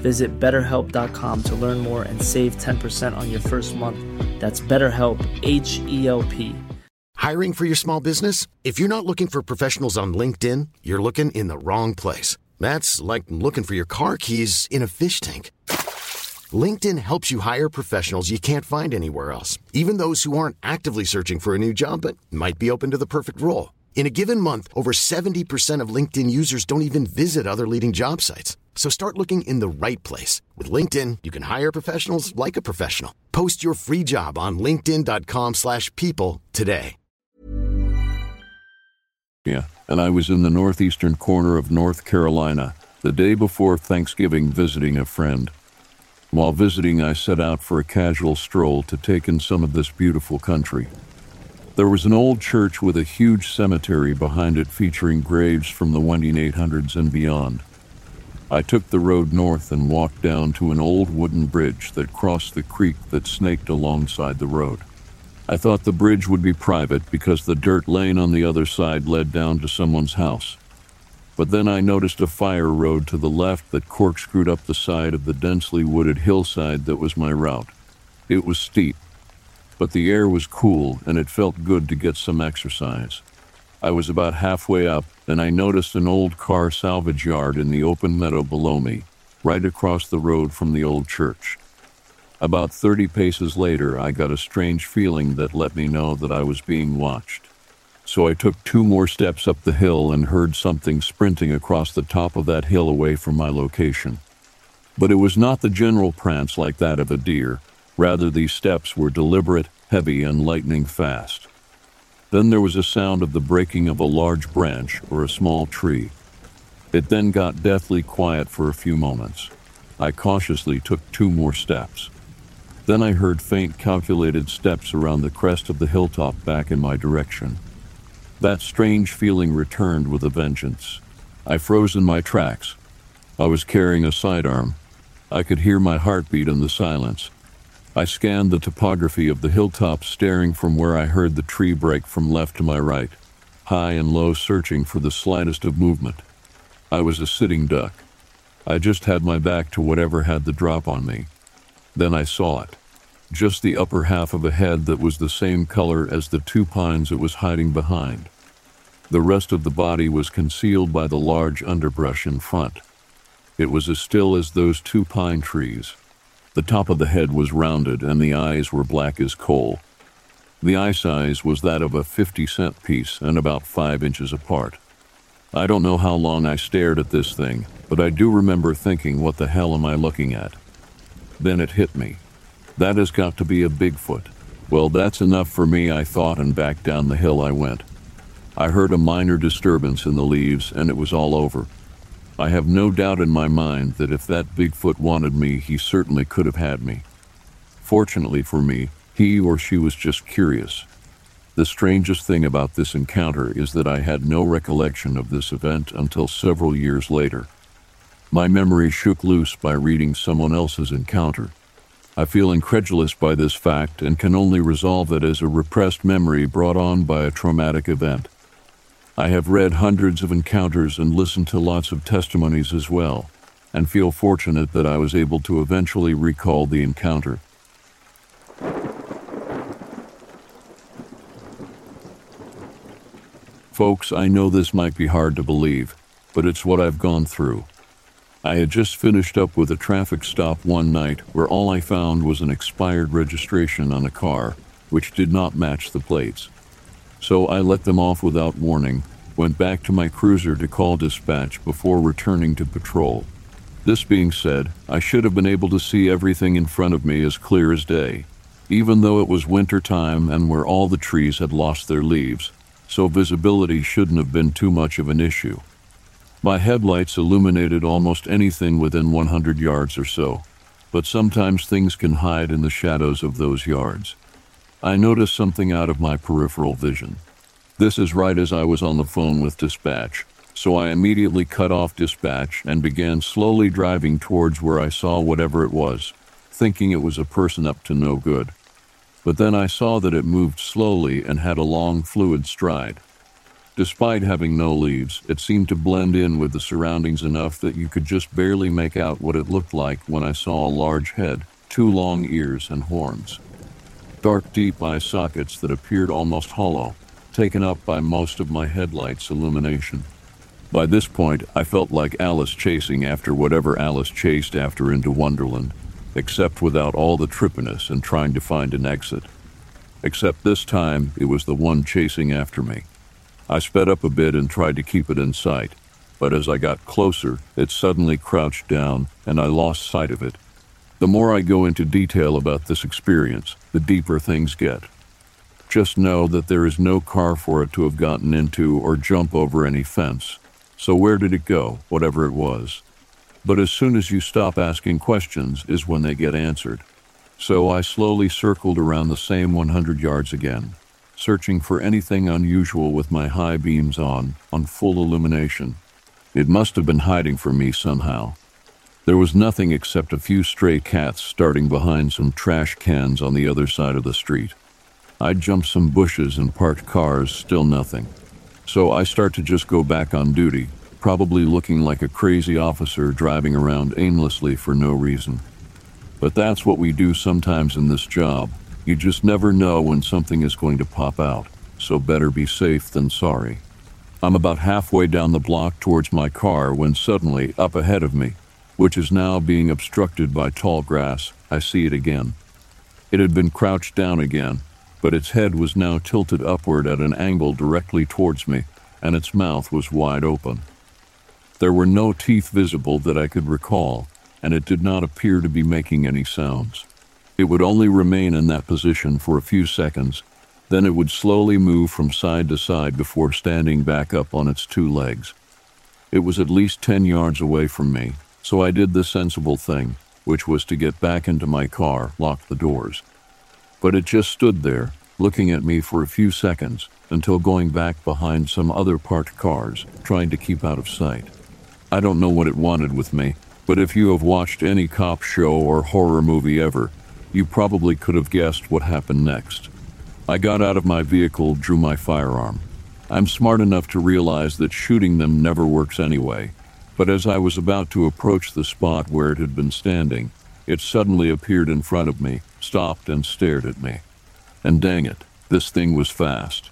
Visit betterhelp.com to learn more and save 10% on your first month. That's BetterHelp, H E L P. Hiring for your small business? If you're not looking for professionals on LinkedIn, you're looking in the wrong place. That's like looking for your car keys in a fish tank. LinkedIn helps you hire professionals you can't find anywhere else, even those who aren't actively searching for a new job but might be open to the perfect role. In a given month, over 70% of LinkedIn users don't even visit other leading job sites. So start looking in the right place. With LinkedIn, you can hire professionals like a professional. Post your free job on linkedin.com slash people today. Yeah, and I was in the northeastern corner of North Carolina the day before Thanksgiving visiting a friend. While visiting, I set out for a casual stroll to take in some of this beautiful country. There was an old church with a huge cemetery behind it featuring graves from the winding 800s and beyond. I took the road north and walked down to an old wooden bridge that crossed the creek that snaked alongside the road. I thought the bridge would be private because the dirt lane on the other side led down to someone's house. But then I noticed a fire road to the left that corkscrewed up the side of the densely wooded hillside that was my route. It was steep, but the air was cool and it felt good to get some exercise. I was about halfway up and I noticed an old car salvage yard in the open meadow below me, right across the road from the old church. About 30 paces later, I got a strange feeling that let me know that I was being watched. So I took two more steps up the hill and heard something sprinting across the top of that hill away from my location. But it was not the general prance like that of a deer. Rather, these steps were deliberate, heavy, and lightning fast. Then there was a sound of the breaking of a large branch or a small tree. It then got deathly quiet for a few moments. I cautiously took two more steps. Then I heard faint, calculated steps around the crest of the hilltop back in my direction. That strange feeling returned with a vengeance. I froze in my tracks. I was carrying a sidearm. I could hear my heartbeat in the silence. I scanned the topography of the hilltop, staring from where I heard the tree break from left to my right, high and low, searching for the slightest of movement. I was a sitting duck. I just had my back to whatever had the drop on me. Then I saw it. Just the upper half of a head that was the same color as the two pines it was hiding behind. The rest of the body was concealed by the large underbrush in front. It was as still as those two pine trees. The top of the head was rounded and the eyes were black as coal. The eye size was that of a 50 cent piece and about 5 inches apart. I don't know how long I stared at this thing, but I do remember thinking, what the hell am I looking at? Then it hit me. That has got to be a Bigfoot. Well, that's enough for me, I thought, and back down the hill I went. I heard a minor disturbance in the leaves, and it was all over. I have no doubt in my mind that if that Bigfoot wanted me, he certainly could have had me. Fortunately for me, he or she was just curious. The strangest thing about this encounter is that I had no recollection of this event until several years later. My memory shook loose by reading someone else's encounter. I feel incredulous by this fact and can only resolve it as a repressed memory brought on by a traumatic event. I have read hundreds of encounters and listened to lots of testimonies as well, and feel fortunate that I was able to eventually recall the encounter. Folks, I know this might be hard to believe, but it's what I've gone through. I had just finished up with a traffic stop one night where all I found was an expired registration on a car, which did not match the plates. So I let them off without warning, went back to my cruiser to call dispatch before returning to patrol. This being said, I should have been able to see everything in front of me as clear as day, even though it was winter time and where all the trees had lost their leaves so visibility shouldn't have been too much of an issue. My headlights illuminated almost anything within 100 yards or so, but sometimes things can hide in the shadows of those yards. I noticed something out of my peripheral vision. This is right as I was on the phone with dispatch, so I immediately cut off dispatch and began slowly driving towards where I saw whatever it was, thinking it was a person up to no good but then I saw that it moved slowly and had a long, fluid stride. Despite having no leaves, it seemed to blend in with the surroundings enough that you could just barely make out what it looked like when I saw a large head, two long ears, and horns. Dark, deep eye sockets that appeared almost hollow, taken up by most of my headlights' illumination. By this point, I felt like Alice chasing after whatever Alice chased after into Wonderland except without all the trippiness and trying to find an exit. Except this time, it was the one chasing after me. I sped up a bit and tried to keep it in sight, but as I got closer, it suddenly crouched down and I lost sight of it. The more I go into detail about this experience, the deeper things get. Just know that there is no car for it to have gotten into or jump over any fence. So where did it go, whatever it was? But as soon as you stop asking questions is when they get answered. So I slowly circled around the same 100 yards again, searching for anything unusual with my high beams on, on full illumination. It must have been hiding from me somehow. There was nothing except a few stray cats starting behind some trash cans on the other side of the street. I jumped some bushes and parked cars, still nothing. So I start to just go back on duty, probably looking like a crazy officer driving around aimlessly for no reason. But that's what we do sometimes in this job. You just never know when something is going to pop out, so better be safe than sorry. I'm about halfway down the block towards my car when suddenly, up ahead of me, which is now being obstructed by tall grass, I see it again. It had been crouched down again, but its head was now tilted upward at an angle directly towards me, and its mouth was wide open. There were no teeth visible that I could recall, and it did not appear to be making any sounds. It would only remain in that position for a few seconds, then it would slowly move from side to side before standing back up on its two legs. It was at least 10 yards away from me, so I did the sensible thing, which was to get back into my car, lock the doors. But it just stood there, looking at me for a few seconds, until going back behind some other parked cars, trying to keep out of sight. I don't know what it wanted with me, but if you have watched any cop show or horror movie ever, you probably could have guessed what happened next. I got out of my vehicle, drew my firearm. I'm smart enough to realize that shooting them never works anyway, but as I was about to approach the spot where it had been standing, it suddenly appeared in front of me, stopped, and stared at me. And dang it, this thing was fast.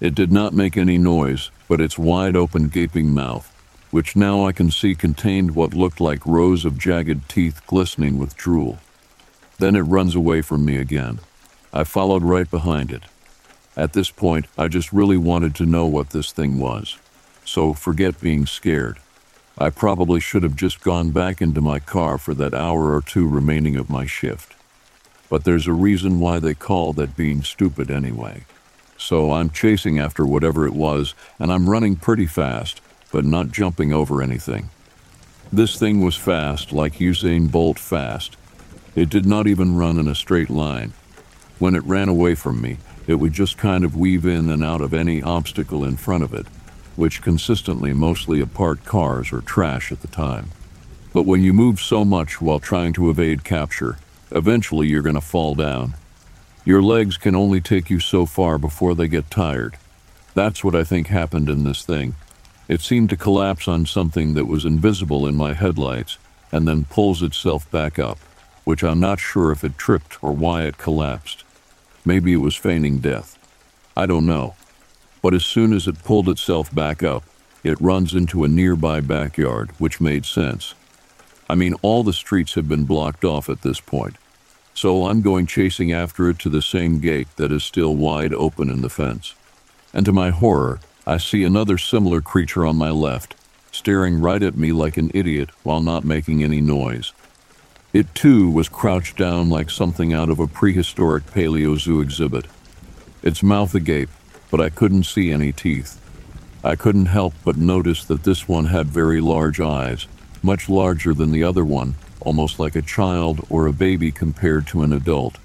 It did not make any noise, but its wide open, gaping mouth which now I can see contained what looked like rows of jagged teeth glistening with drool. Then it runs away from me again. I followed right behind it, At this point, I just really wanted to know what this thing was. So forget being scared. I probably should have just gone back into my car for that hour or two remaining of my shift. But there's a reason why they call that being stupid anyway. So I'm chasing after whatever it was, and I'm running pretty fast, but not jumping over anything. This thing was fast, like Usain Bolt fast. It did not even run in a straight line. When it ran away from me, it would just kind of weave in and out of any obstacle in front of it, which consistently mostly apart cars or trash at the time. But when you move so much while trying to evade capture, eventually you're going to fall down. Your legs can only take you so far before they get tired. That's what I think happened in this thing. It seemed to collapse on something that was invisible in my headlights and then pulls itself back up, which I'm not sure if it tripped or why it collapsed. Maybe it was feigning death. I don't know. But as soon as it pulled itself back up, it runs into a nearby backyard, which made sense. I mean, all the streets have been blocked off at this point. So I'm going chasing after it to the same gate that is still wide open in the fence. And to my horror, I see another similar creature on my left, staring right at me like an idiot while not making any noise. It too was crouched down like something out of a prehistoric Paleozoo exhibit. Its mouth agape, but I couldn't see any teeth. I couldn't help but notice that this one had very large eyes, much larger than the other one, almost like a child or a baby compared to an adult.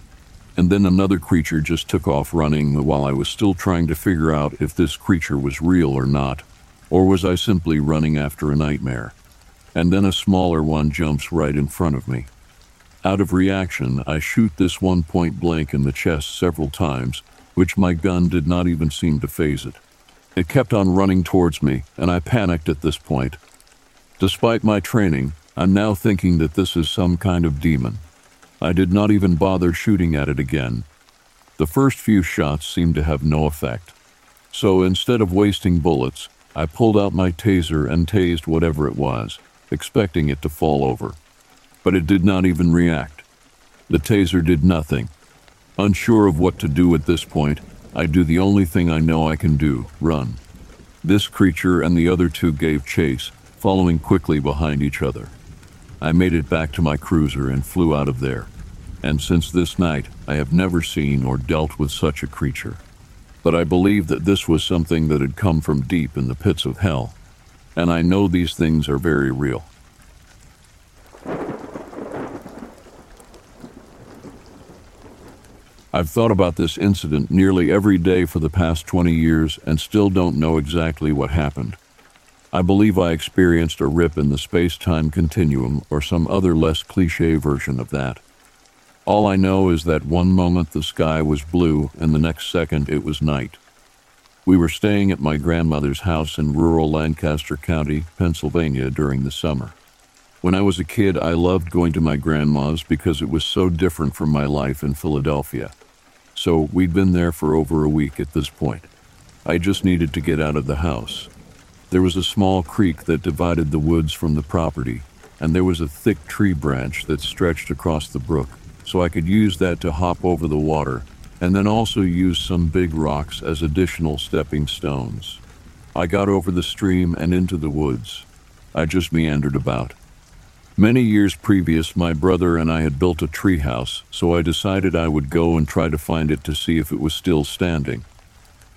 And then another creature just took off running while I was still trying to figure out if this creature was real or not, or was I simply running after a nightmare. And then a smaller one jumps right in front of me. Out of reaction, I shoot this one point blank in the chest several times, which my gun did not even seem to phase it. It kept on running towards me, and I panicked at this point. Despite my training, I'm now thinking that this is some kind of demon. I did not even bother shooting at it again. The first few shots seemed to have no effect. So instead of wasting bullets, I pulled out my taser and tased whatever it was, expecting it to fall over but it did not even react. The taser did nothing. Unsure of what to do at this point, I do the only thing I know I can do run. This creature and the other two gave chase, following quickly behind each other. I made it back to my cruiser and flew out of there. And since this night, I have never seen or dealt with such a creature. But I believe that this was something that had come from deep in the pits of hell. And I know these things are very real. I've thought about this incident nearly every day for the past 20 years and still don't know exactly what happened. I believe I experienced a rip in the space time continuum or some other less cliche version of that. All I know is that one moment the sky was blue and the next second it was night. We were staying at my grandmother's house in rural Lancaster County, Pennsylvania during the summer. When I was a kid, I loved going to my grandma's because it was so different from my life in Philadelphia so we'd been there for over a week at this point. I just needed to get out of the house. There was a small creek that divided the woods from the property, and there was a thick tree branch that stretched across the brook, so I could use that to hop over the water, and then also use some big rocks as additional stepping stones. I got over the stream and into the woods. I just meandered about. Many years previous, my brother and I had built a treehouse, so I decided I would go and try to find it to see if it was still standing.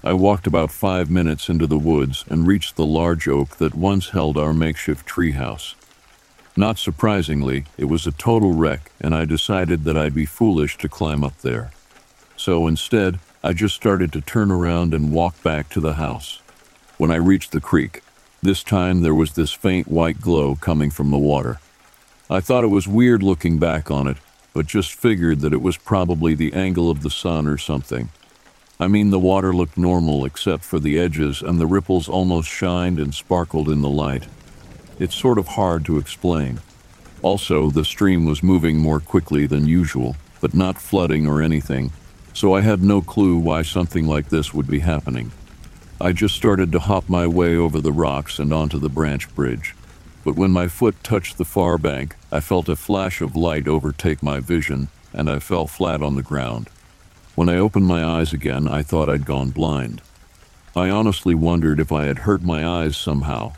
I walked about five minutes into the woods and reached the large oak that once held our makeshift treehouse. Not surprisingly, it was a total wreck, and I decided that I'd be foolish to climb up there. So instead, I just started to turn around and walk back to the house. When I reached the creek, this time there was this faint white glow coming from the water. I thought it was weird looking back on it, but just figured that it was probably the angle of the sun or something. I mean, the water looked normal except for the edges, and the ripples almost shined and sparkled in the light. It's sort of hard to explain. Also, the stream was moving more quickly than usual, but not flooding or anything, so I had no clue why something like this would be happening. I just started to hop my way over the rocks and onto the branch bridge but when my foot touched the far bank, I felt a flash of light overtake my vision, and I fell flat on the ground. When I opened my eyes again, I thought I'd gone blind. I honestly wondered if I had hurt my eyes somehow.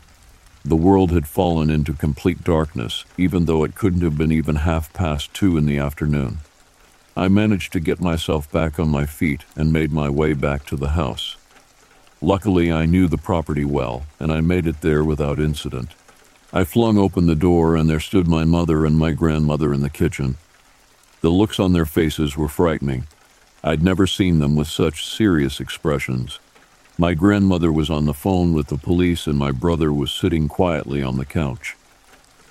The world had fallen into complete darkness, even though it couldn't have been even half past two in the afternoon. I managed to get myself back on my feet and made my way back to the house. Luckily, I knew the property well, and I made it there without incident. I flung open the door, and there stood my mother and my grandmother in the kitchen. The looks on their faces were frightening. I'd never seen them with such serious expressions. My grandmother was on the phone with the police, and my brother was sitting quietly on the couch.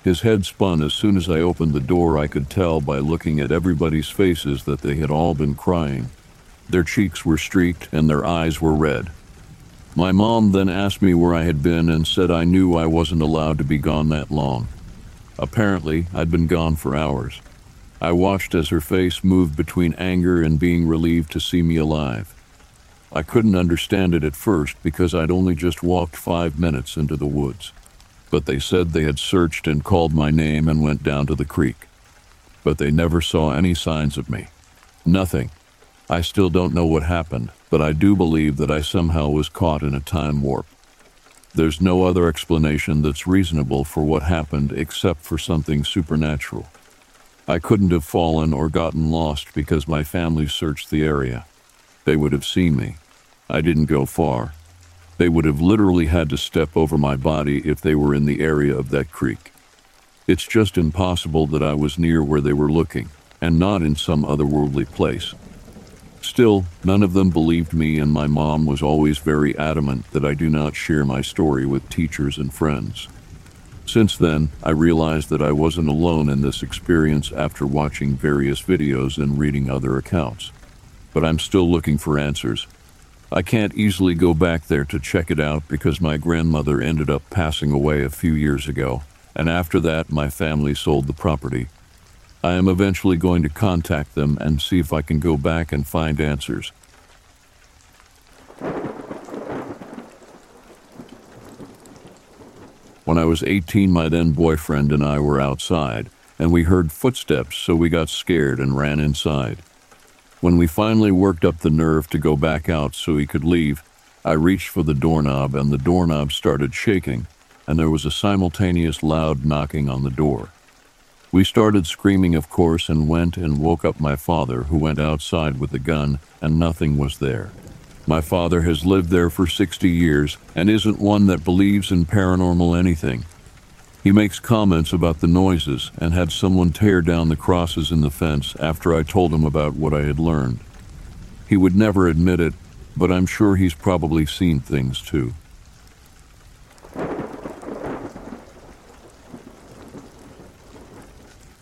His head spun as soon as I opened the door. I could tell by looking at everybody's faces that they had all been crying. Their cheeks were streaked and their eyes were red. My mom then asked me where I had been and said I knew I wasn't allowed to be gone that long. Apparently, I'd been gone for hours. I watched as her face moved between anger and being relieved to see me alive. I couldn't understand it at first because I'd only just walked five minutes into the woods. But they said they had searched and called my name and went down to the creek. But they never saw any signs of me. Nothing. I still don't know what happened, but I do believe that I somehow was caught in a time warp. There's no other explanation that's reasonable for what happened except for something supernatural. I couldn't have fallen or gotten lost because my family searched the area. They would have seen me. I didn't go far. They would have literally had to step over my body if they were in the area of that creek. It's just impossible that I was near where they were looking, and not in some otherworldly place. Still, none of them believed me, and my mom was always very adamant that I do not share my story with teachers and friends. Since then, I realized that I wasn't alone in this experience after watching various videos and reading other accounts. But I'm still looking for answers, I can't easily go back there to check it out because my grandmother ended up passing away a few years ago, and after that, my family sold the property. I am eventually going to contact them and see if I can go back and find answers. When I was 18, my then boyfriend and I were outside, and we heard footsteps, so we got scared and ran inside. When we finally worked up the nerve to go back out so he could leave, I reached for the doorknob and the doorknob started shaking, and there was a simultaneous loud knocking on the door. We started screaming, of course, and went and woke up my father, who went outside with the gun, and nothing was there. My father has lived there for 60 years and isn't one that believes in paranormal anything. He makes comments about the noises and had someone tear down the crosses in the fence after I told him about what I had learned. He would never admit it, but I'm sure he's probably seen things too.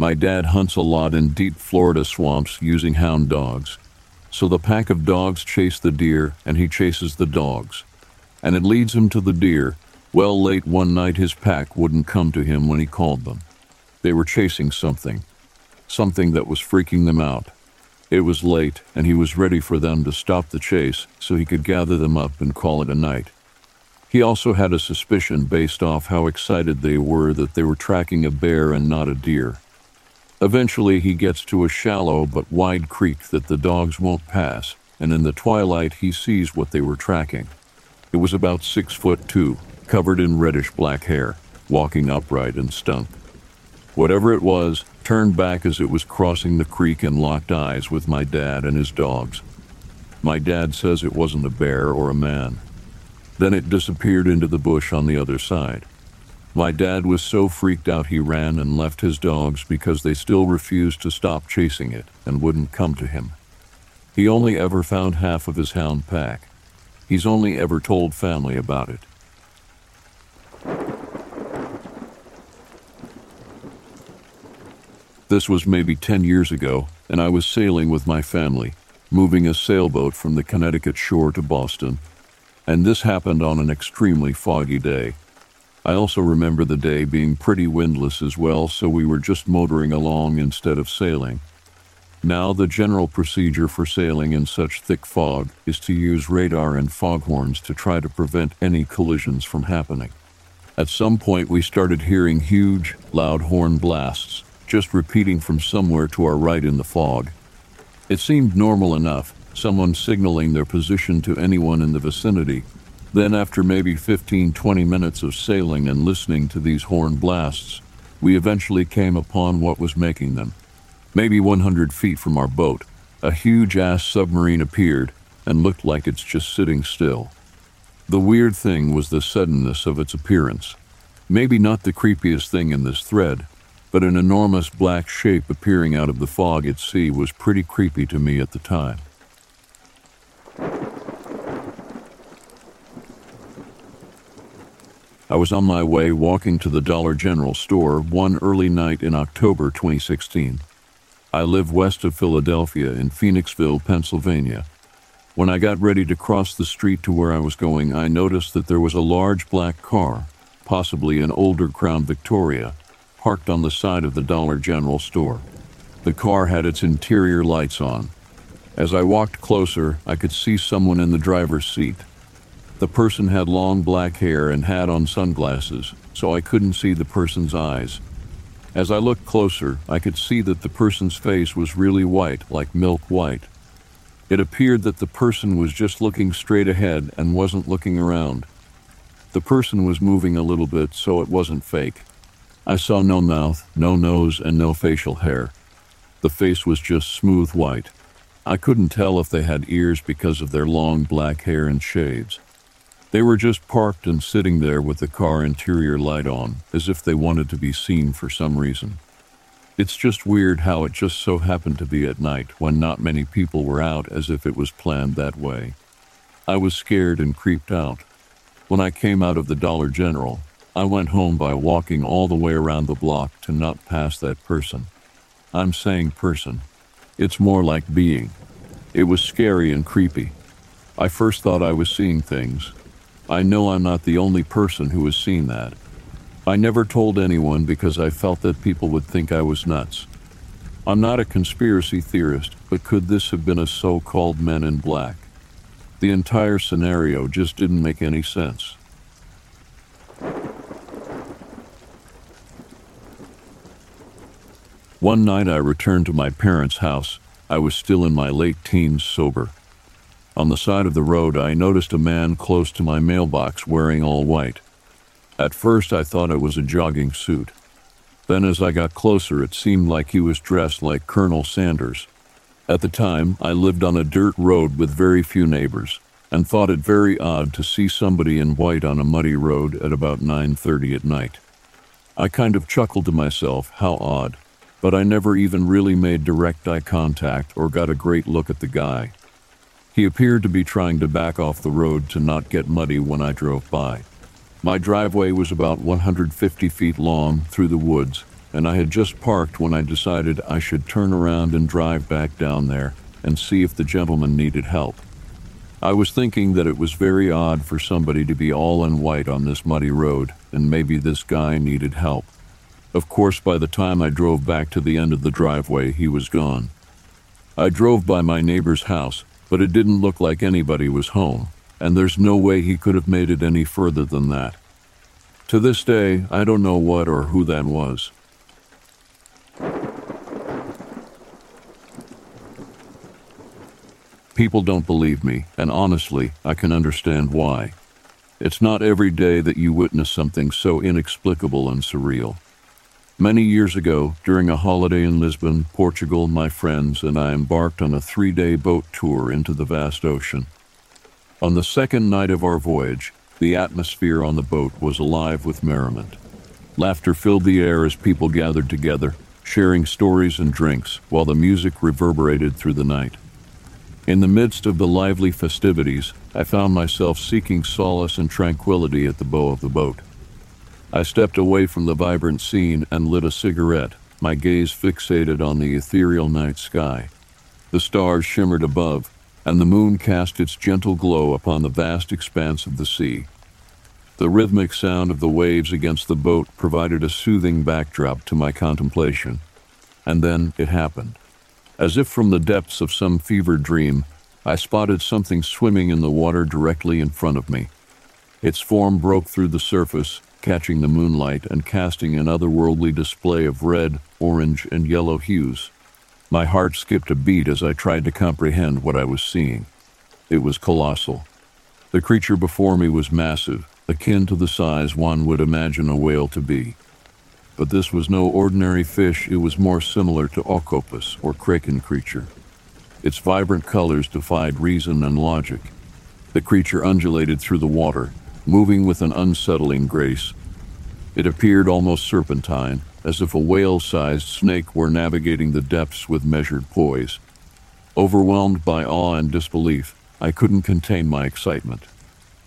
My dad hunts a lot in deep Florida swamps using hound dogs. So the pack of dogs chase the deer and he chases the dogs. And it leads him to the deer well, late one night, his pack wouldn't come to him when he called them. They were chasing something, something that was freaking them out. It was late, and he was ready for them to stop the chase so he could gather them up and call it a night. He also had a suspicion based off how excited they were that they were tracking a bear and not a deer. Eventually, he gets to a shallow but wide creek that the dogs won't pass, and in the twilight, he sees what they were tracking. It was about six foot two, covered in reddish black hair, walking upright and stunk. Whatever it was, turned back as it was crossing the creek and locked eyes with my dad and his dogs. My dad says it wasn't a bear or a man. Then it disappeared into the bush on the other side. My dad was so freaked out he ran and left his dogs because they still refused to stop chasing it and wouldn't come to him. He only ever found half of his hound pack. He's only ever told family about it. This was maybe 10 years ago, and I was sailing with my family, moving a sailboat from the Connecticut shore to Boston. And this happened on an extremely foggy day. I also remember the day being pretty windless as well, so we were just motoring along instead of sailing. Now, the general procedure for sailing in such thick fog is to use radar and foghorns to try to prevent any collisions from happening. At some point, we started hearing huge, loud horn blasts, just repeating from somewhere to our right in the fog. It seemed normal enough, someone signaling their position to anyone in the vicinity. Then, after maybe 15 20 minutes of sailing and listening to these horn blasts, we eventually came upon what was making them. Maybe 100 feet from our boat, a huge ass submarine appeared and looked like it's just sitting still. The weird thing was the suddenness of its appearance. Maybe not the creepiest thing in this thread, but an enormous black shape appearing out of the fog at sea was pretty creepy to me at the time. I was on my way walking to the Dollar General store one early night in October 2016. I live west of Philadelphia in Phoenixville, Pennsylvania. When I got ready to cross the street to where I was going, I noticed that there was a large black car, possibly an older Crown Victoria, parked on the side of the Dollar General store. The car had its interior lights on. As I walked closer, I could see someone in the driver's seat. The person had long black hair and had on sunglasses, so I couldn't see the person's eyes. As I looked closer, I could see that the person's face was really white, like milk white. It appeared that the person was just looking straight ahead and wasn't looking around. The person was moving a little bit, so it wasn't fake. I saw no mouth, no nose, and no facial hair. The face was just smooth white. I couldn't tell if they had ears because of their long black hair and shades. They were just parked and sitting there with the car interior light on, as if they wanted to be seen for some reason. It's just weird how it just so happened to be at night when not many people were out as if it was planned that way. I was scared and creeped out. When I came out of the Dollar General, I went home by walking all the way around the block to not pass that person. I'm saying person. It's more like being. It was scary and creepy. I first thought I was seeing things, I know I'm not the only person who has seen that. I never told anyone because I felt that people would think I was nuts. I'm not a conspiracy theorist, but could this have been a so called men in black? The entire scenario just didn't make any sense. One night I returned to my parents' house. I was still in my late teens sober. On the side of the road, I noticed a man close to my mailbox wearing all white. At first, I thought it was a jogging suit. Then, as I got closer, it seemed like he was dressed like Colonel Sanders. At the time, I lived on a dirt road with very few neighbors and thought it very odd to see somebody in white on a muddy road at about 9:30 at night. I kind of chuckled to myself, how odd, but I never even really made direct eye contact or got a great look at the guy. He appeared to be trying to back off the road to not get muddy when I drove by. My driveway was about 150 feet long through the woods, and I had just parked when I decided I should turn around and drive back down there and see if the gentleman needed help. I was thinking that it was very odd for somebody to be all in white on this muddy road, and maybe this guy needed help. Of course, by the time I drove back to the end of the driveway, he was gone. I drove by my neighbor's house, but it didn't look like anybody was home, and there's no way he could have made it any further than that. To this day, I don't know what or who that was. People don't believe me, and honestly, I can understand why. It's not every day that you witness something so inexplicable and surreal. Many years ago, during a holiday in Lisbon, Portugal, my friends and I embarked on a three day boat tour into the vast ocean. On the second night of our voyage, the atmosphere on the boat was alive with merriment. Laughter filled the air as people gathered together, sharing stories and drinks, while the music reverberated through the night. In the midst of the lively festivities, I found myself seeking solace and tranquility at the bow of the boat. I stepped away from the vibrant scene and lit a cigarette, my gaze fixated on the ethereal night sky. The stars shimmered above, and the moon cast its gentle glow upon the vast expanse of the sea. The rhythmic sound of the waves against the boat provided a soothing backdrop to my contemplation. And then it happened. As if from the depths of some fevered dream, I spotted something swimming in the water directly in front of me. Its form broke through the surface, catching the moonlight and casting an otherworldly display of red, orange, and yellow hues. My heart skipped a beat as I tried to comprehend what I was seeing. It was colossal. The creature before me was massive, akin to the size one would imagine a whale to be. But this was no ordinary fish, it was more similar to octopus or kraken creature. Its vibrant colors defied reason and logic. The creature undulated through the water, moving with an unsettling grace. It appeared almost serpentine, as if a whale sized snake were navigating the depths with measured poise. Overwhelmed by awe and disbelief, I couldn't contain my excitement.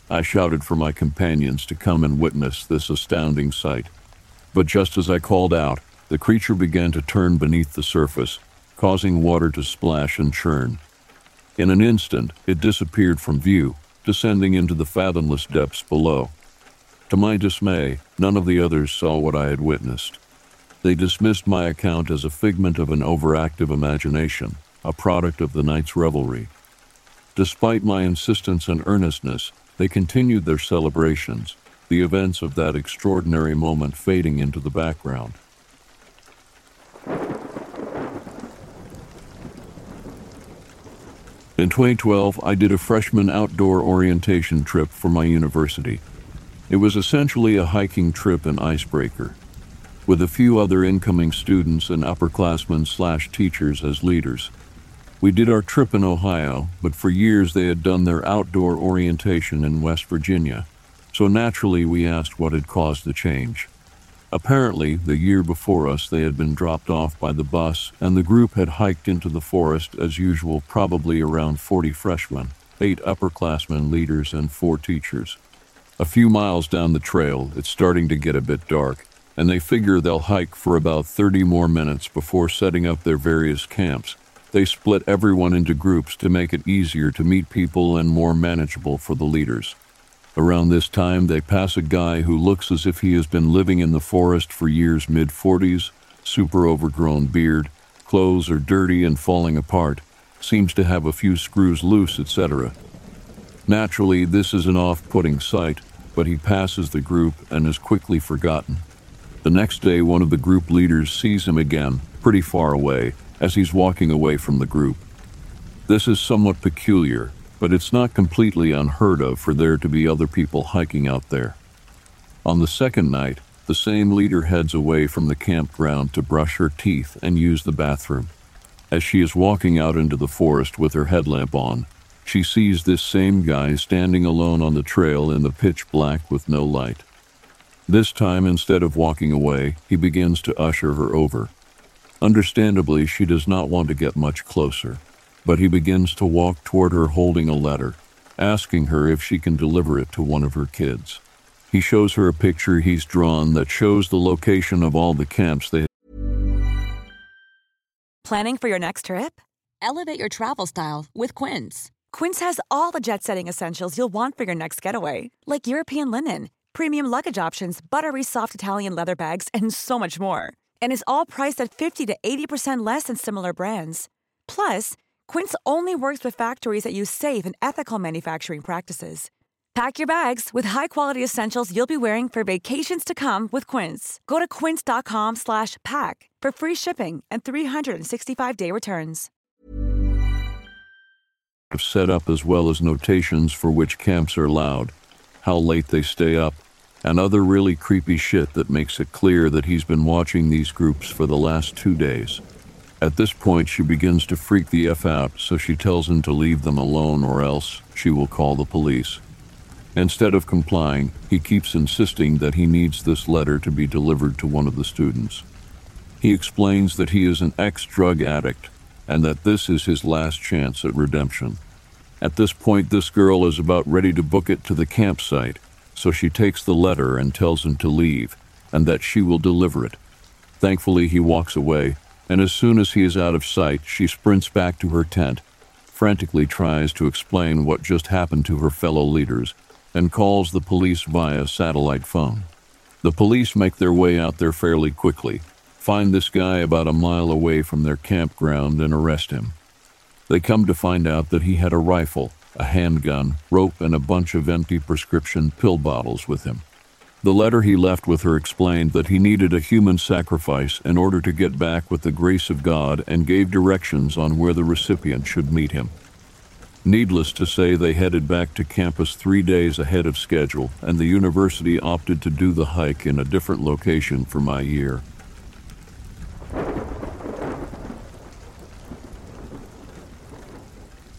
I shouted for my companions to come and witness this astounding sight. But just as I called out, the creature began to turn beneath the surface, causing water to splash and churn. In an instant, it disappeared from view, descending into the fathomless depths below. To my dismay, none of the others saw what I had witnessed. They dismissed my account as a figment of an overactive imagination, a product of the night's revelry. Despite my insistence and earnestness, they continued their celebrations, the events of that extraordinary moment fading into the background. In 2012, I did a freshman outdoor orientation trip for my university. It was essentially a hiking trip and icebreaker, with a few other incoming students and upperclassmen slash teachers as leaders. We did our trip in Ohio, but for years they had done their outdoor orientation in West Virginia, so naturally we asked what had caused the change. Apparently, the year before us, they had been dropped off by the bus, and the group had hiked into the forest as usual, probably around 40 freshmen, eight upperclassmen leaders, and four teachers. A few miles down the trail, it's starting to get a bit dark, and they figure they'll hike for about 30 more minutes before setting up their various camps, they split everyone into groups to make it easier to meet people and more manageable for the leaders. Around this time, they pass a guy who looks as if he has been living in the forest for years mid 40s, super overgrown beard, clothes are dirty and falling apart, seems to have a few screws loose, etc. Naturally, this is an off putting sight, but he passes the group and is quickly forgotten. The next day, one of the group leaders sees him again, pretty far away, as he's walking away from the group. This is somewhat peculiar, but it's not completely unheard of for there to be other people hiking out there. On the second night, the same leader heads away from the campground to brush her teeth and use the bathroom. As she is walking out into the forest with her headlamp on, she sees this same guy standing alone on the trail in the pitch black with no light. This time, instead of walking away, he begins to usher her over. Understandably, she does not want to get much closer, but he begins to walk toward her holding a letter, asking her if she can deliver it to one of her kids. He shows her a picture he's drawn that shows the location of all the camps they Planning for your next trip? Elevate your travel style with Quince. Quince has all the jet setting essentials you'll want for your next getaway, like European linen, premium luggage options, buttery soft Italian leather bags, and so much more and is all priced at 50 to 80% less than similar brands. Plus, Quince only works with factories that use safe and ethical manufacturing practices. Pack your bags with high-quality essentials you'll be wearing for vacations to come with Quince. Go to quince.com/pack for free shipping and 365-day returns. Set up as well as notations for which camps are allowed, how late they stay up, and other really creepy shit that makes it clear that he's been watching these groups for the last two days. At this point, she begins to freak the F out, so she tells him to leave them alone or else she will call the police. Instead of complying, he keeps insisting that he needs this letter to be delivered to one of the students. He explains that he is an ex drug addict and that this is his last chance at redemption. At this point, this girl is about ready to book it to the campsite so she takes the letter and tells him to leave, and that she will deliver it. Thankfully, he walks away, and as soon as he is out of sight, she sprints back to her tent, frantically tries to explain what just happened to her fellow leaders, and calls the police via satellite phone. The police make their way out there fairly quickly, find this guy about a mile away from their campground, and arrest him. They come to find out that he had a rifle a handgun, rope, and a bunch of empty prescription pill bottles with him. The letter he left with her explained that he needed a human sacrifice in order to get back with the grace of God and gave directions on where the recipient should meet him. Needless to say, they headed back to campus three days ahead of schedule, and the university opted to do the hike in a different location for my year.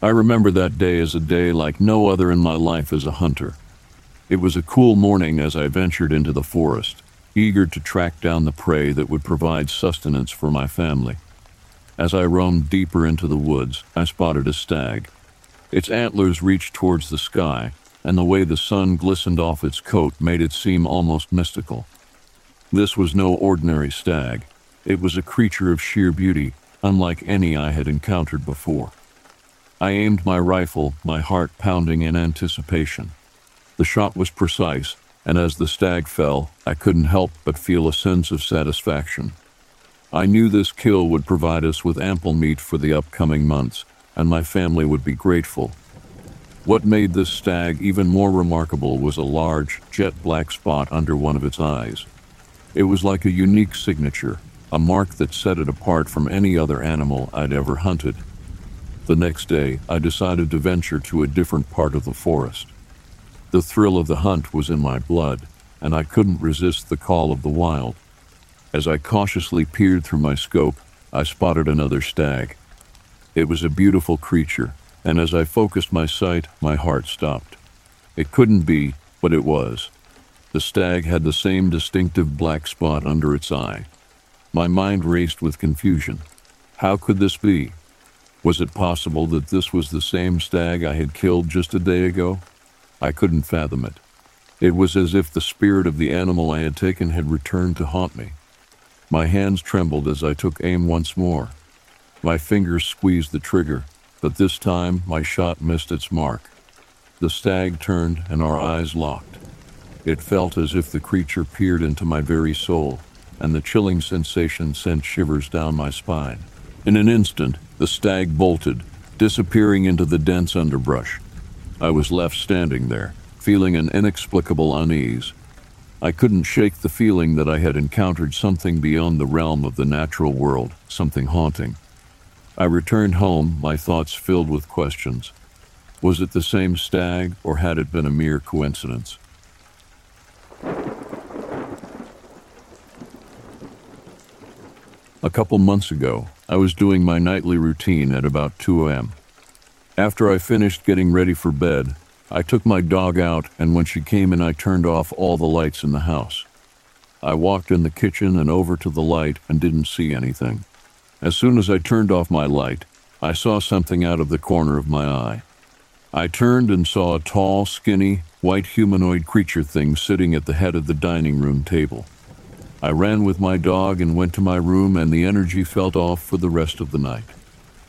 I remember that day as a day like no other in my life as a hunter. It was a cool morning as I ventured into the forest, eager to track down the prey that would provide sustenance for my family. As I roamed deeper into the woods, I spotted a stag. Its antlers reached towards the sky, and the way the sun glistened off its coat made it seem almost mystical. This was no ordinary stag. It was a creature of sheer beauty, unlike any I had encountered before. I aimed my rifle, my heart pounding in anticipation. The shot was precise, and as the stag fell, I couldn't help but feel a sense of satisfaction. I knew this kill would provide us with ample meat for the upcoming months, and my family would be grateful. What made this stag even more remarkable was a large, jet black spot under one of its eyes. It was like a unique signature, a mark that set it apart from any other animal I'd ever hunted. The next day, I decided to venture to a different part of the forest. The thrill of the hunt was in my blood, and I couldn't resist the call of the wild. As I cautiously peered through my scope, I spotted another stag. It was a beautiful creature, and as I focused my sight, my heart stopped. It couldn't be, but it was. The stag had the same distinctive black spot under its eye. My mind raced with confusion. How could this be? Was it possible that this was the same stag I had killed just a day ago? I couldn't fathom it. It was as if the spirit of the animal I had taken had returned to haunt me. My hands trembled as I took aim once more. My fingers squeezed the trigger, but this time my shot missed its mark. The stag turned and our eyes locked. It felt as if the creature peered into my very soul, and the chilling sensation sent shivers down my spine. In an instant, the stag bolted, disappearing into the dense underbrush. I was left standing there, feeling an inexplicable unease. I couldn't shake the feeling that I had encountered something beyond the realm of the natural world, something haunting. I returned home, my thoughts filled with questions. Was it the same stag, or had it been a mere coincidence? A couple months ago, I was doing my nightly routine at about 2 a.m. After I finished getting ready for bed, I took my dog out, and when she came in, I turned off all the lights in the house. I walked in the kitchen and over to the light and didn't see anything. As soon as I turned off my light, I saw something out of the corner of my eye. I turned and saw a tall, skinny, white humanoid creature thing sitting at the head of the dining room table. I ran with my dog and went to my room, and the energy felt off for the rest of the night.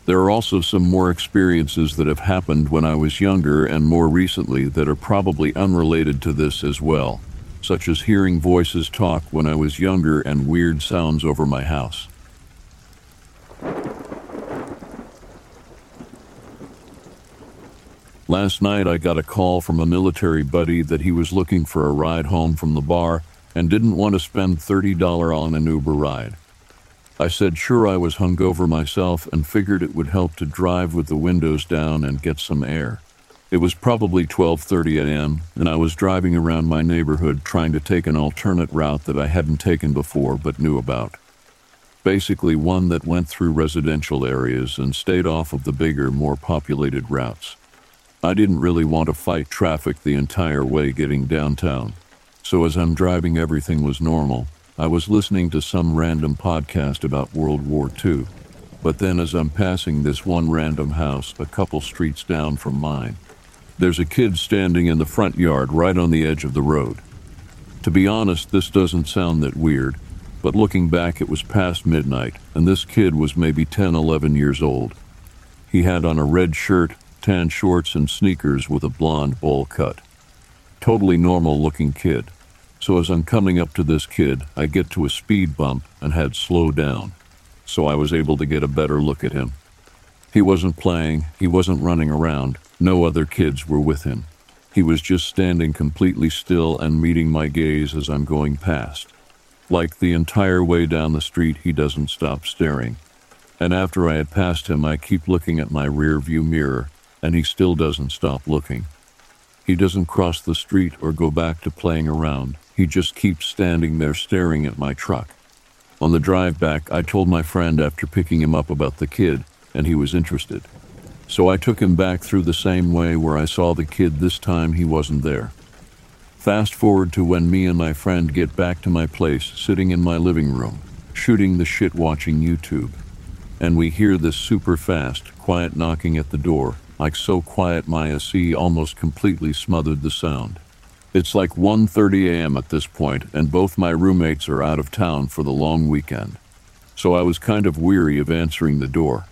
There are also some more experiences that have happened when I was younger and more recently that are probably unrelated to this as well, such as hearing voices talk when I was younger and weird sounds over my house. Last night I got a call from a military buddy that he was looking for a ride home from the bar and didn't want to spend $30 on an Uber ride. I said sure I was hungover myself and figured it would help to drive with the windows down and get some air. It was probably 12:30 a.m. and I was driving around my neighborhood trying to take an alternate route that I hadn't taken before but knew about. Basically one that went through residential areas and stayed off of the bigger, more populated routes. I didn't really want to fight traffic the entire way getting downtown. So as I'm driving, everything was normal. I was listening to some random podcast about World War II. But then as I'm passing this one random house a couple streets down from mine, there's a kid standing in the front yard right on the edge of the road. To be honest, this doesn't sound that weird, but looking back, it was past midnight, and this kid was maybe 10, 11 years old. He had on a red shirt, tan shorts, and sneakers with a blonde bowl cut. Totally normal looking kid. So as I'm coming up to this kid, I get to a speed bump and had slowed down, so I was able to get a better look at him. He wasn't playing, he wasn't running around, no other kids were with him. He was just standing completely still and meeting my gaze as I'm going past. Like the entire way down the street, he doesn't stop staring. And after I had passed him, I keep looking at my rear view mirror, and he still doesn't stop looking. He doesn't cross the street or go back to playing around. He just keeps standing there staring at my truck. On the drive back, I told my friend after picking him up about the kid, and he was interested. So I took him back through the same way where I saw the kid this time he wasn't there. Fast forward to when me and my friend get back to my place, sitting in my living room, shooting the shit watching YouTube. And we hear this super fast, quiet knocking at the door, like so quiet my AC almost completely smothered the sound. It's like 1:30 a.m. at this point, and both my roommates are out of town for the long weekend. So I was kind of weary of answering the door.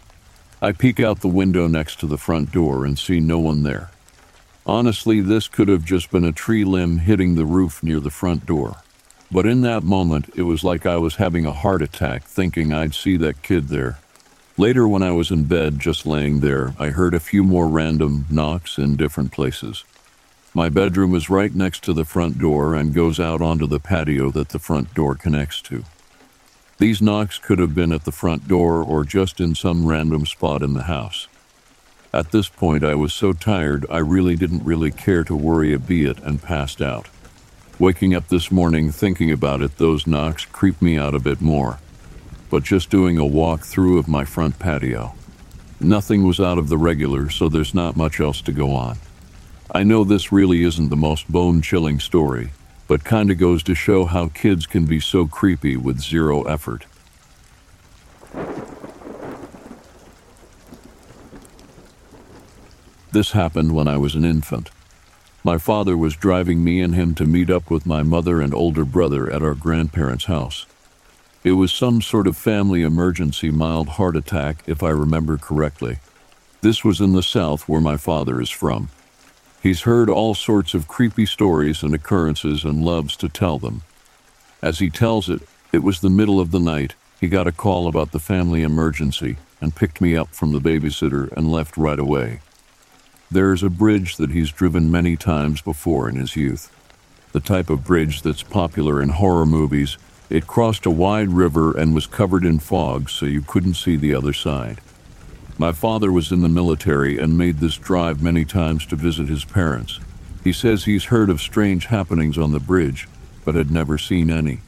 I peek out the window next to the front door and see no one there. Honestly, this could have just been a tree limb hitting the roof near the front door. But in that moment, it was like I was having a heart attack thinking I'd see that kid there. Later, when I was in bed just laying there, I heard a few more random knocks in different places. My bedroom is right next to the front door and goes out onto the patio that the front door connects to. These knocks could have been at the front door or just in some random spot in the house. At this point, I was so tired I really didn't really care to worry a bit and passed out. Waking up this morning thinking about it, those knocks creeped me out a bit more. But just doing a walk through of my front patio. Nothing was out of the regular, so there's not much else to go on. I know this really isn't the most bone chilling story, but kinda goes to show how kids can be so creepy with zero effort. This happened when I was an infant. My father was driving me and him to meet up with my mother and older brother at our grandparents' house. It was some sort of family emergency mild heart attack, if I remember correctly. This was in the South, where my father is from. He's heard all sorts of creepy stories and occurrences and loves to tell them. As he tells it, it was the middle of the night. He got a call about the family emergency and picked me up from the babysitter and left right away. There's a bridge that he's driven many times before in his youth. The type of bridge that's popular in horror movies. It crossed a wide river and was covered in fog so you couldn't see the other side. My father was in the military and made this drive many times to visit his parents. He says he's heard of strange happenings on the bridge, but had never seen any.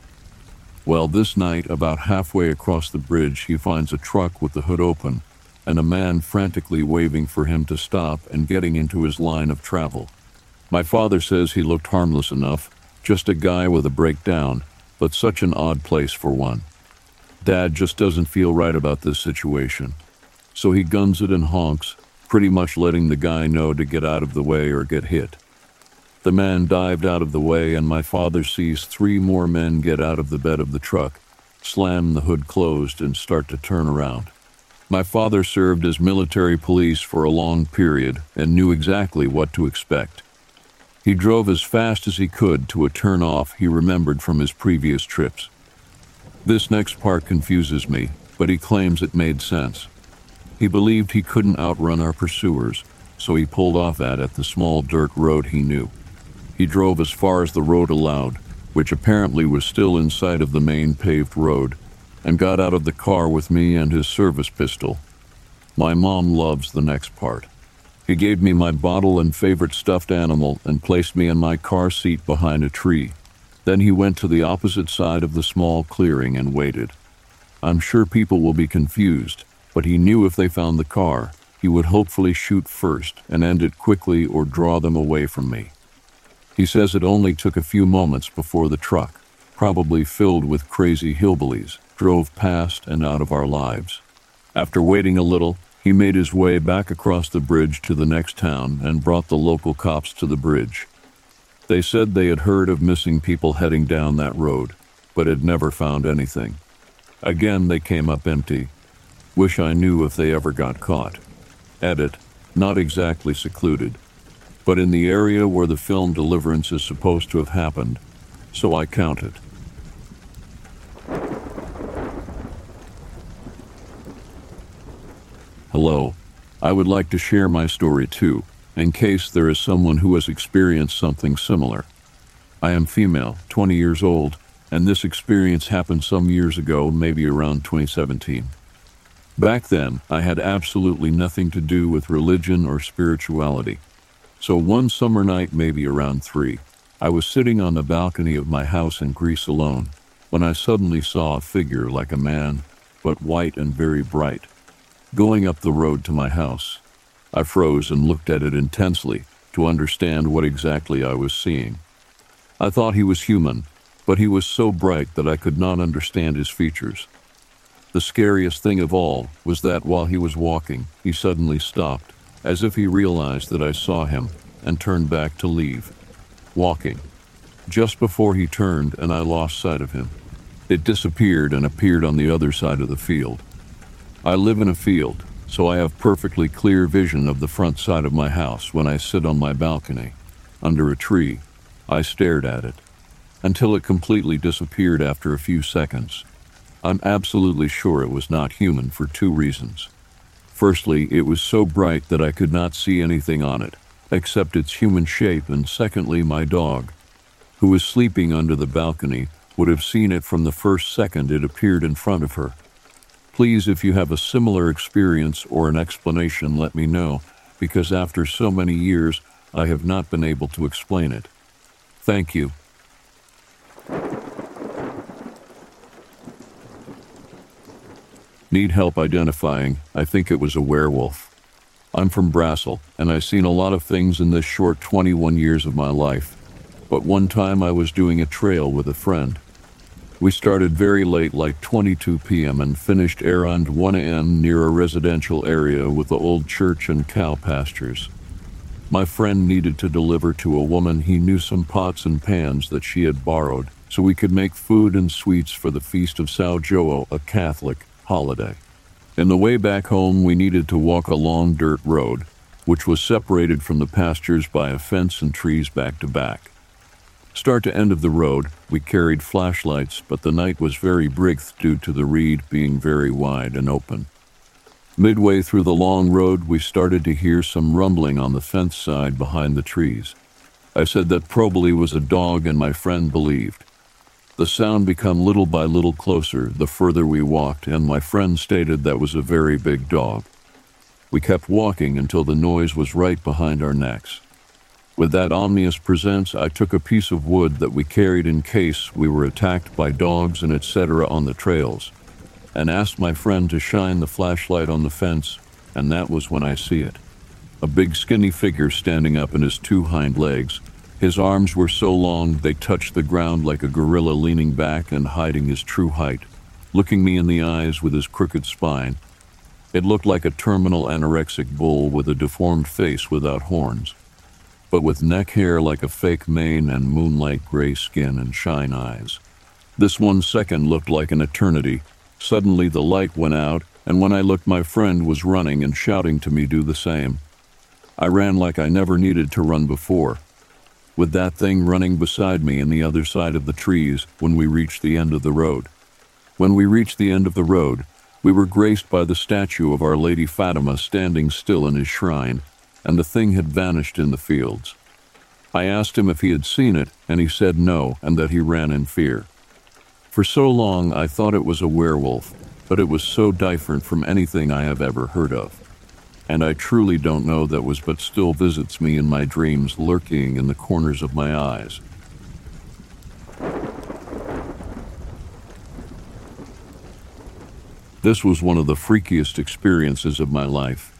Well, this night, about halfway across the bridge, he finds a truck with the hood open and a man frantically waving for him to stop and getting into his line of travel. My father says he looked harmless enough, just a guy with a breakdown, but such an odd place for one. Dad just doesn't feel right about this situation. So he guns it and honks, pretty much letting the guy know to get out of the way or get hit. The man dived out of the way, and my father sees three more men get out of the bed of the truck, slam the hood closed, and start to turn around. My father served as military police for a long period and knew exactly what to expect. He drove as fast as he could to a turn off he remembered from his previous trips. This next part confuses me, but he claims it made sense. He believed he couldn't outrun our pursuers, so he pulled off at the small dirt road he knew. He drove as far as the road allowed, which apparently was still in sight of the main paved road, and got out of the car with me and his service pistol. My mom loves the next part. He gave me my bottle and favorite stuffed animal and placed me in my car seat behind a tree. Then he went to the opposite side of the small clearing and waited. I'm sure people will be confused, but he knew if they found the car, he would hopefully shoot first and end it quickly or draw them away from me. He says it only took a few moments before the truck, probably filled with crazy hillbillies, drove past and out of our lives. After waiting a little, he made his way back across the bridge to the next town and brought the local cops to the bridge. They said they had heard of missing people heading down that road, but had never found anything. Again, they came up empty. Wish I knew if they ever got caught. Edit, not exactly secluded, but in the area where the film Deliverance is supposed to have happened, so I counted. Hello. I would like to share my story too, in case there is someone who has experienced something similar. I am female, 20 years old, and this experience happened some years ago, maybe around 2017. Back then, I had absolutely nothing to do with religion or spirituality. So one summer night, maybe around three, I was sitting on the balcony of my house in Greece alone when I suddenly saw a figure like a man, but white and very bright, going up the road to my house. I froze and looked at it intensely to understand what exactly I was seeing. I thought he was human, but he was so bright that I could not understand his features. The scariest thing of all was that while he was walking, he suddenly stopped as if he realized that I saw him, and turned back to leave. Walking. Just before he turned and I lost sight of him, it disappeared and appeared on the other side of the field. I live in a field, so I have perfectly clear vision of the front side of my house when I sit on my balcony. Under a tree, I stared at it until it completely disappeared after a few seconds. I'm absolutely sure it was not human for two reasons. Firstly, it was so bright that I could not see anything on it, except its human shape, and secondly, my dog, who was sleeping under the balcony, would have seen it from the first second it appeared in front of her. Please, if you have a similar experience or an explanation, let me know, because after so many years, I have not been able to explain it. Thank you. Need help identifying. I think it was a werewolf. I'm from Brassel, and I've seen a lot of things in this short 21 years of my life. But one time I was doing a trail with a friend. We started very late, like 22 p.m., and finished around 1 a.m. near a residential area with the old church and cow pastures. My friend needed to deliver to a woman he knew some pots and pans that she had borrowed so we could make food and sweets for the Feast of Sao Joao, a Catholic holiday. In the way back home, we needed to walk a long dirt road, which was separated from the pastures by a fence and trees back to back. Start to end of the road, we carried flashlights, but the night was very bright due to the reed being very wide and open. Midway through the long road, we started to hear some rumbling on the fence side behind the trees. I said that probably was a dog, and my friend believed. The sound became little by little closer the further we walked, and my friend stated that was a very big dog. We kept walking until the noise was right behind our necks. With that ominous presence, I took a piece of wood that we carried in case we were attacked by dogs and etc. on the trails, and asked my friend to shine the flashlight on the fence, and that was when I see it. A big skinny figure standing up on his two hind legs, his arms were so long they touched the ground like a gorilla leaning back and hiding his true height, looking me in the eyes with his crooked spine. It looked like a terminal anorexic bull with a deformed face without horns, but with neck hair like a fake mane and moonlight gray skin and shine eyes. This one second looked like an eternity. Suddenly the light went out, and when I looked, my friend was running and shouting to me do the same. I ran like I never needed to run before with that thing running beside me in the other side of the trees when we reached the end of the road. When we reached the end of the road, we were graced by the statue of Our Lady Fatima standing still in his shrine, and the thing had vanished in the fields. I asked him if he had seen it, and he said no, and that he ran in fear. For so long I thought it was a werewolf, but it was so different from anything I have ever heard of and I truly don't know that was but still visits me in my dreams, lurking in the corners of my eyes. This was one of the freakiest experiences of my life.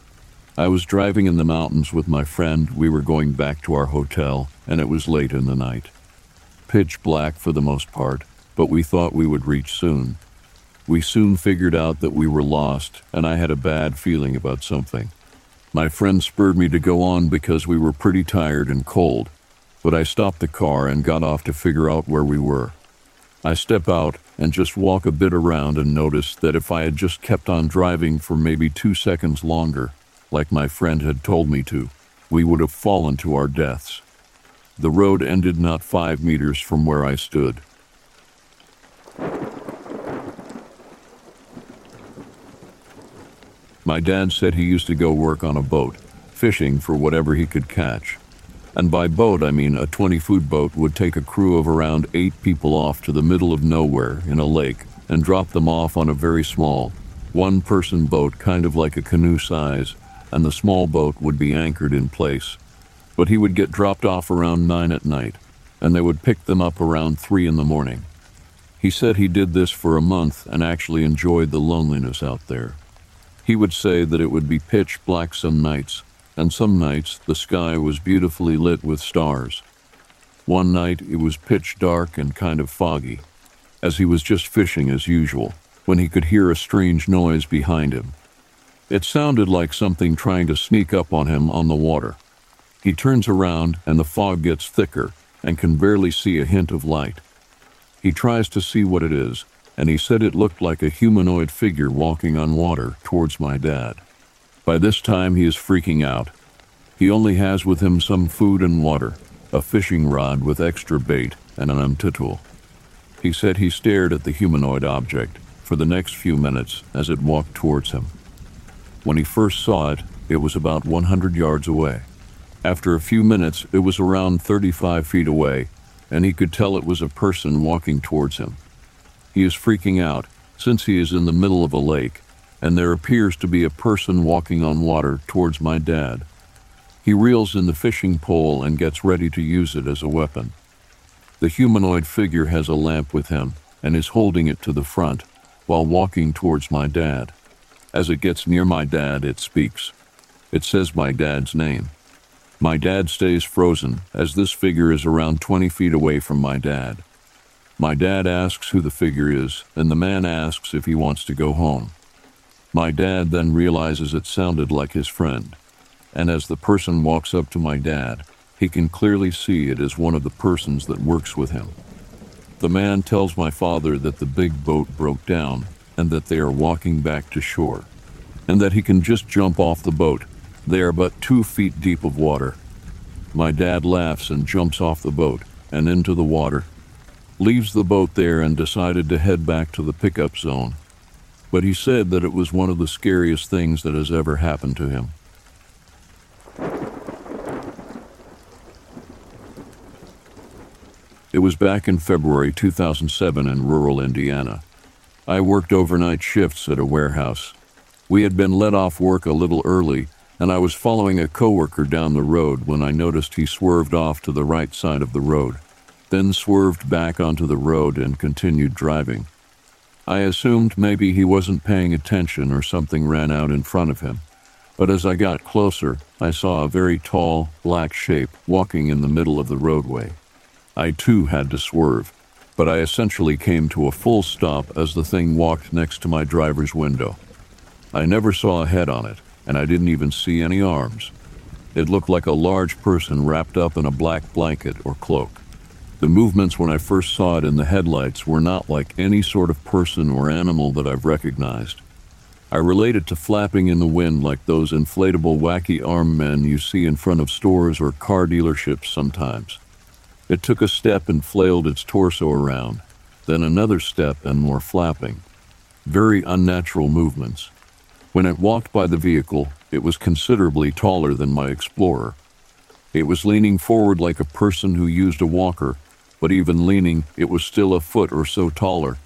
I was driving in the mountains with my friend. We were going back to our hotel, and it was late in the night. Pitch black for the most part, but we thought we would reach soon. We soon figured out that we were lost, and I had a bad feeling about something. My friend spurred me to go on because we were pretty tired and cold, but I stopped the car and got off to figure out where we were. I step out and just walk a bit around and notice that if I had just kept on driving for maybe two seconds longer, like my friend had told me to, we would have fallen to our deaths. The road ended not five meters from where I stood. My dad said he used to go work on a boat, fishing for whatever he could catch. And by boat, I mean a 20 foot boat would take a crew of around eight people off to the middle of nowhere in a lake and drop them off on a very small, one person boat, kind of like a canoe size, and the small boat would be anchored in place. But he would get dropped off around 9 at night, and they would pick them up around 3 in the morning. He said he did this for a month and actually enjoyed the loneliness out there. He would say that it would be pitch black some nights, and some nights the sky was beautifully lit with stars. One night it was pitch dark and kind of foggy, as he was just fishing as usual, when he could hear a strange noise behind him. It sounded like something trying to sneak up on him on the water. He turns around and the fog gets thicker and can barely see a hint of light. He tries to see what it is, and he said it looked like a humanoid figure walking on water towards my dad. By this time, he is freaking out. He only has with him some food and water, a fishing rod with extra bait, and an umtittul. He said he stared at the humanoid object for the next few minutes as it walked towards him. When he first saw it, it was about 100 yards away. After a few minutes, it was around 35 feet away, and he could tell it was a person walking towards him. He is freaking out since he is in the middle of a lake and there appears to be a person walking on water towards my dad. He reels in the fishing pole and gets ready to use it as a weapon. The humanoid figure has a lamp with him and is holding it to the front while walking towards my dad. As it gets near my dad, it speaks. It says my dad's name. My dad stays frozen as this figure is around 20 feet away from my dad. My dad asks who the figure is, and the man asks if he wants to go home. My dad then realizes it sounded like his friend, and as the person walks up to my dad, he can clearly see it is one of the persons that works with him. The man tells my father that the big boat broke down and that they are walking back to shore, and that he can just jump off the boat. They are but two feet deep of water. My dad laughs and jumps off the boat and into the water, leaves the boat there, and decided to head back to the pickup zone but he said that it was one of the scariest things that has ever happened to him. It was back in February 2007 in rural Indiana. I worked overnight shifts at a warehouse. We had been let off work a little early, and I was following a coworker down the road when I noticed he swerved off to the right side of the road, then swerved back onto the road and continued driving. I assumed maybe he wasn't paying attention or something ran out in front of him. But as I got closer, I saw a very tall, black shape walking in the middle of the roadway. I too had to swerve, but I essentially came to a full stop as the thing walked next to my driver's window. I never saw a head on it, and I didn't even see any arms. It looked like a large person wrapped up in a black blanket or cloak. The movements when I first saw it in the headlights were not like any sort of person or animal that I've recognized. I relate it to flapping in the wind like those inflatable wacky arm men you see in front of stores or car dealerships sometimes. It took a step and flailed its torso around, then another step and more flapping. Very unnatural movements. When it walked by the vehicle, it was considerably taller than my Explorer. It was leaning forward like a person who used a walker but even leaning, it was still a foot or so taller.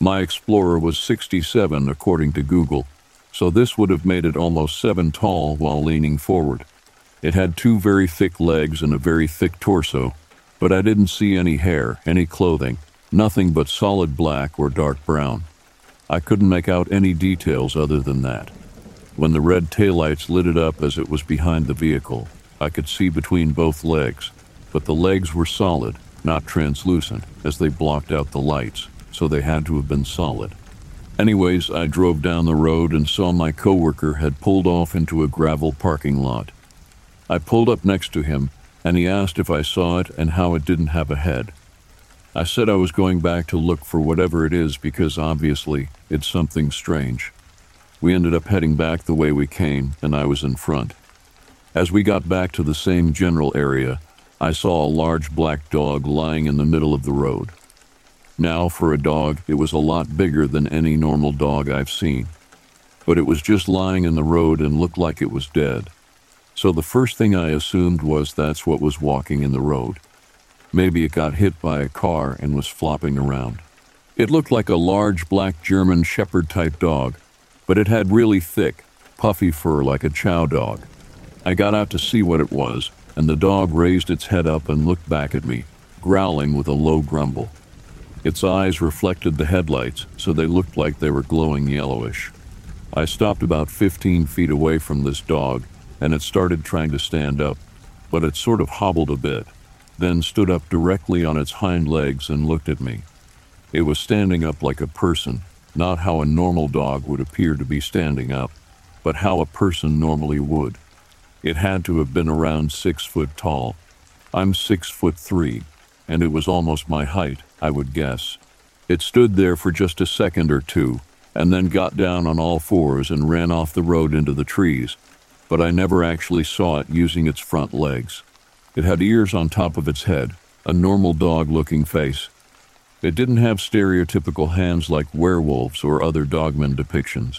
My Explorer was 67 according to Google, so this would have made it almost 7 tall while leaning forward. It had two very thick legs and a very thick torso, but I didn't see any hair, any clothing, nothing but solid black or dark brown. I couldn't make out any details other than that. When the red taillights lit it up as it was behind the vehicle, I could see between both legs, but the legs were solid, not translucent, as they blocked out the lights, so they had to have been solid. Anyways, I drove down the road and saw my coworker had pulled off into a gravel parking lot. I pulled up next to him, and he asked if I saw it and how it didn't have a head. I said I was going back to look for whatever it is because obviously it's something strange. We ended up heading back the way we came, and I was in front. As we got back to the same general area, I saw a large black dog lying in the middle of the road. Now, for a dog, it was a lot bigger than any normal dog I've seen, but it was just lying in the road and looked like it was dead. So the first thing I assumed was that's what was walking in the road. Maybe it got hit by a car and was flopping around. It looked like a large black German Shepherd type dog, but it had really thick, puffy fur like a chow dog. I got out to see what it was, and the dog raised its head up and looked back at me, growling with a low grumble. Its eyes reflected the headlights, so they looked like they were glowing yellowish. I stopped about 15 feet away from this dog, and it started trying to stand up, but it sort of hobbled a bit, then stood up directly on its hind legs and looked at me. It was standing up like a person, not how a normal dog would appear to be standing up, but how a person normally would. It had to have been around six foot tall. I'm six foot three, and it was almost my height, I would guess. It stood there for just a second or two, and then got down on all fours and ran off the road into the trees, but I never actually saw it using its front legs. It had ears on top of its head, a normal dog looking face. It didn't have stereotypical hands like werewolves or other dogman depictions.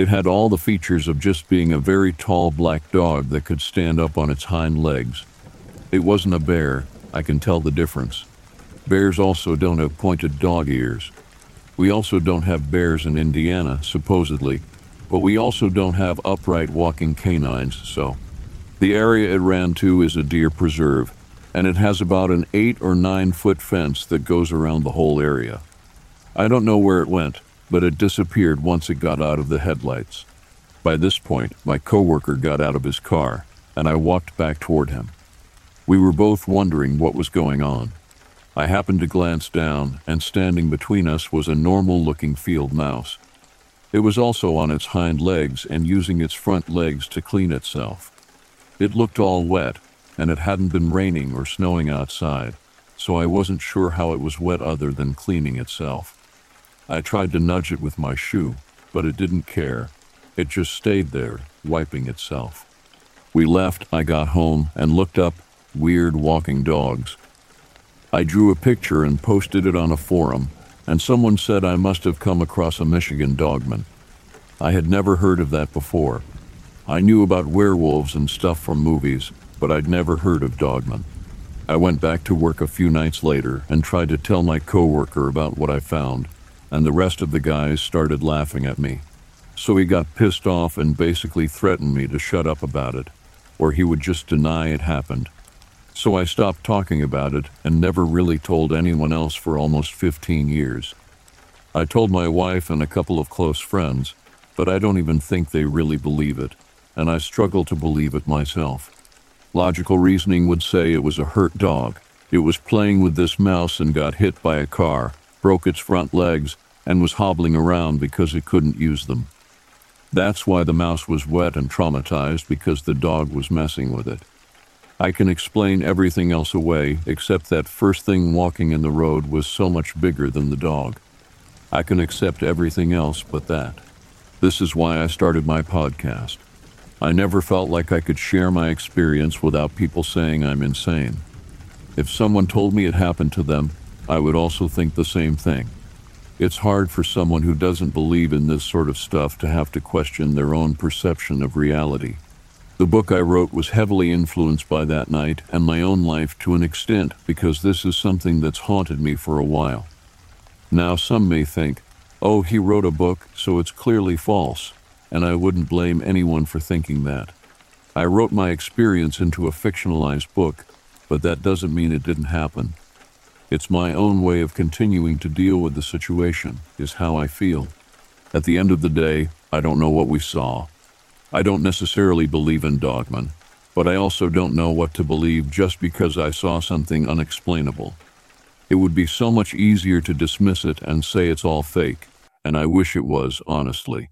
It had all the features of just being a very tall black dog that could stand up on its hind legs. It wasn't a bear, I can tell the difference. Bears also don't have pointed dog ears. We also don't have bears in Indiana, supposedly, but we also don't have upright walking canines, so. The area it ran to is a deer preserve, and it has about an eight or nine foot fence that goes around the whole area. I don't know where it went, but it disappeared once it got out of the headlights. By this point, my coworker got out of his car, and I walked back toward him. We were both wondering what was going on. I happened to glance down, and standing between us was a normal looking field mouse. It was also on its hind legs and using its front legs to clean itself. It looked all wet, and it hadn't been raining or snowing outside, so I wasn't sure how it was wet other than cleaning itself. I tried to nudge it with my shoe, but it didn't care. It just stayed there, wiping itself. We left, I got home, and looked up weird walking dogs. I drew a picture and posted it on a forum, and someone said I must have come across a Michigan dogman. I had never heard of that before. I knew about werewolves and stuff from movies, but I'd never heard of dogman. I went back to work a few nights later and tried to tell my coworker about what I found, and the rest of the guys started laughing at me. So he got pissed off and basically threatened me to shut up about it, or he would just deny it happened. So I stopped talking about it and never really told anyone else for almost 15 years. I told my wife and a couple of close friends, but I don't even think they really believe it, and I struggle to believe it myself. Logical reasoning would say it was a hurt dog. It was playing with this mouse and got hit by a car, broke its front legs, and was hobbling around because it couldn't use them. That's why the mouse was wet and traumatized because the dog was messing with it. I can explain everything else away except that first thing walking in the road was so much bigger than the dog. I can accept everything else but that. This is why I started my podcast. I never felt like I could share my experience without people saying I'm insane. If someone told me it happened to them, I would also think the same thing. It's hard for someone who doesn't believe in this sort of stuff to have to question their own perception of reality. The book I wrote was heavily influenced by that night and my own life to an extent because this is something that's haunted me for a while. Now, some may think, oh, he wrote a book, so it's clearly false, and I wouldn't blame anyone for thinking that. I wrote my experience into a fictionalized book, but that doesn't mean it didn't happen. It's my own way of continuing to deal with the situation, is how I feel. At the end of the day, I don't know what we saw, I don't necessarily believe in dogman, but I also don't know what to believe just because I saw something unexplainable. It would be so much easier to dismiss it and say it's all fake, and I wish it was, honestly.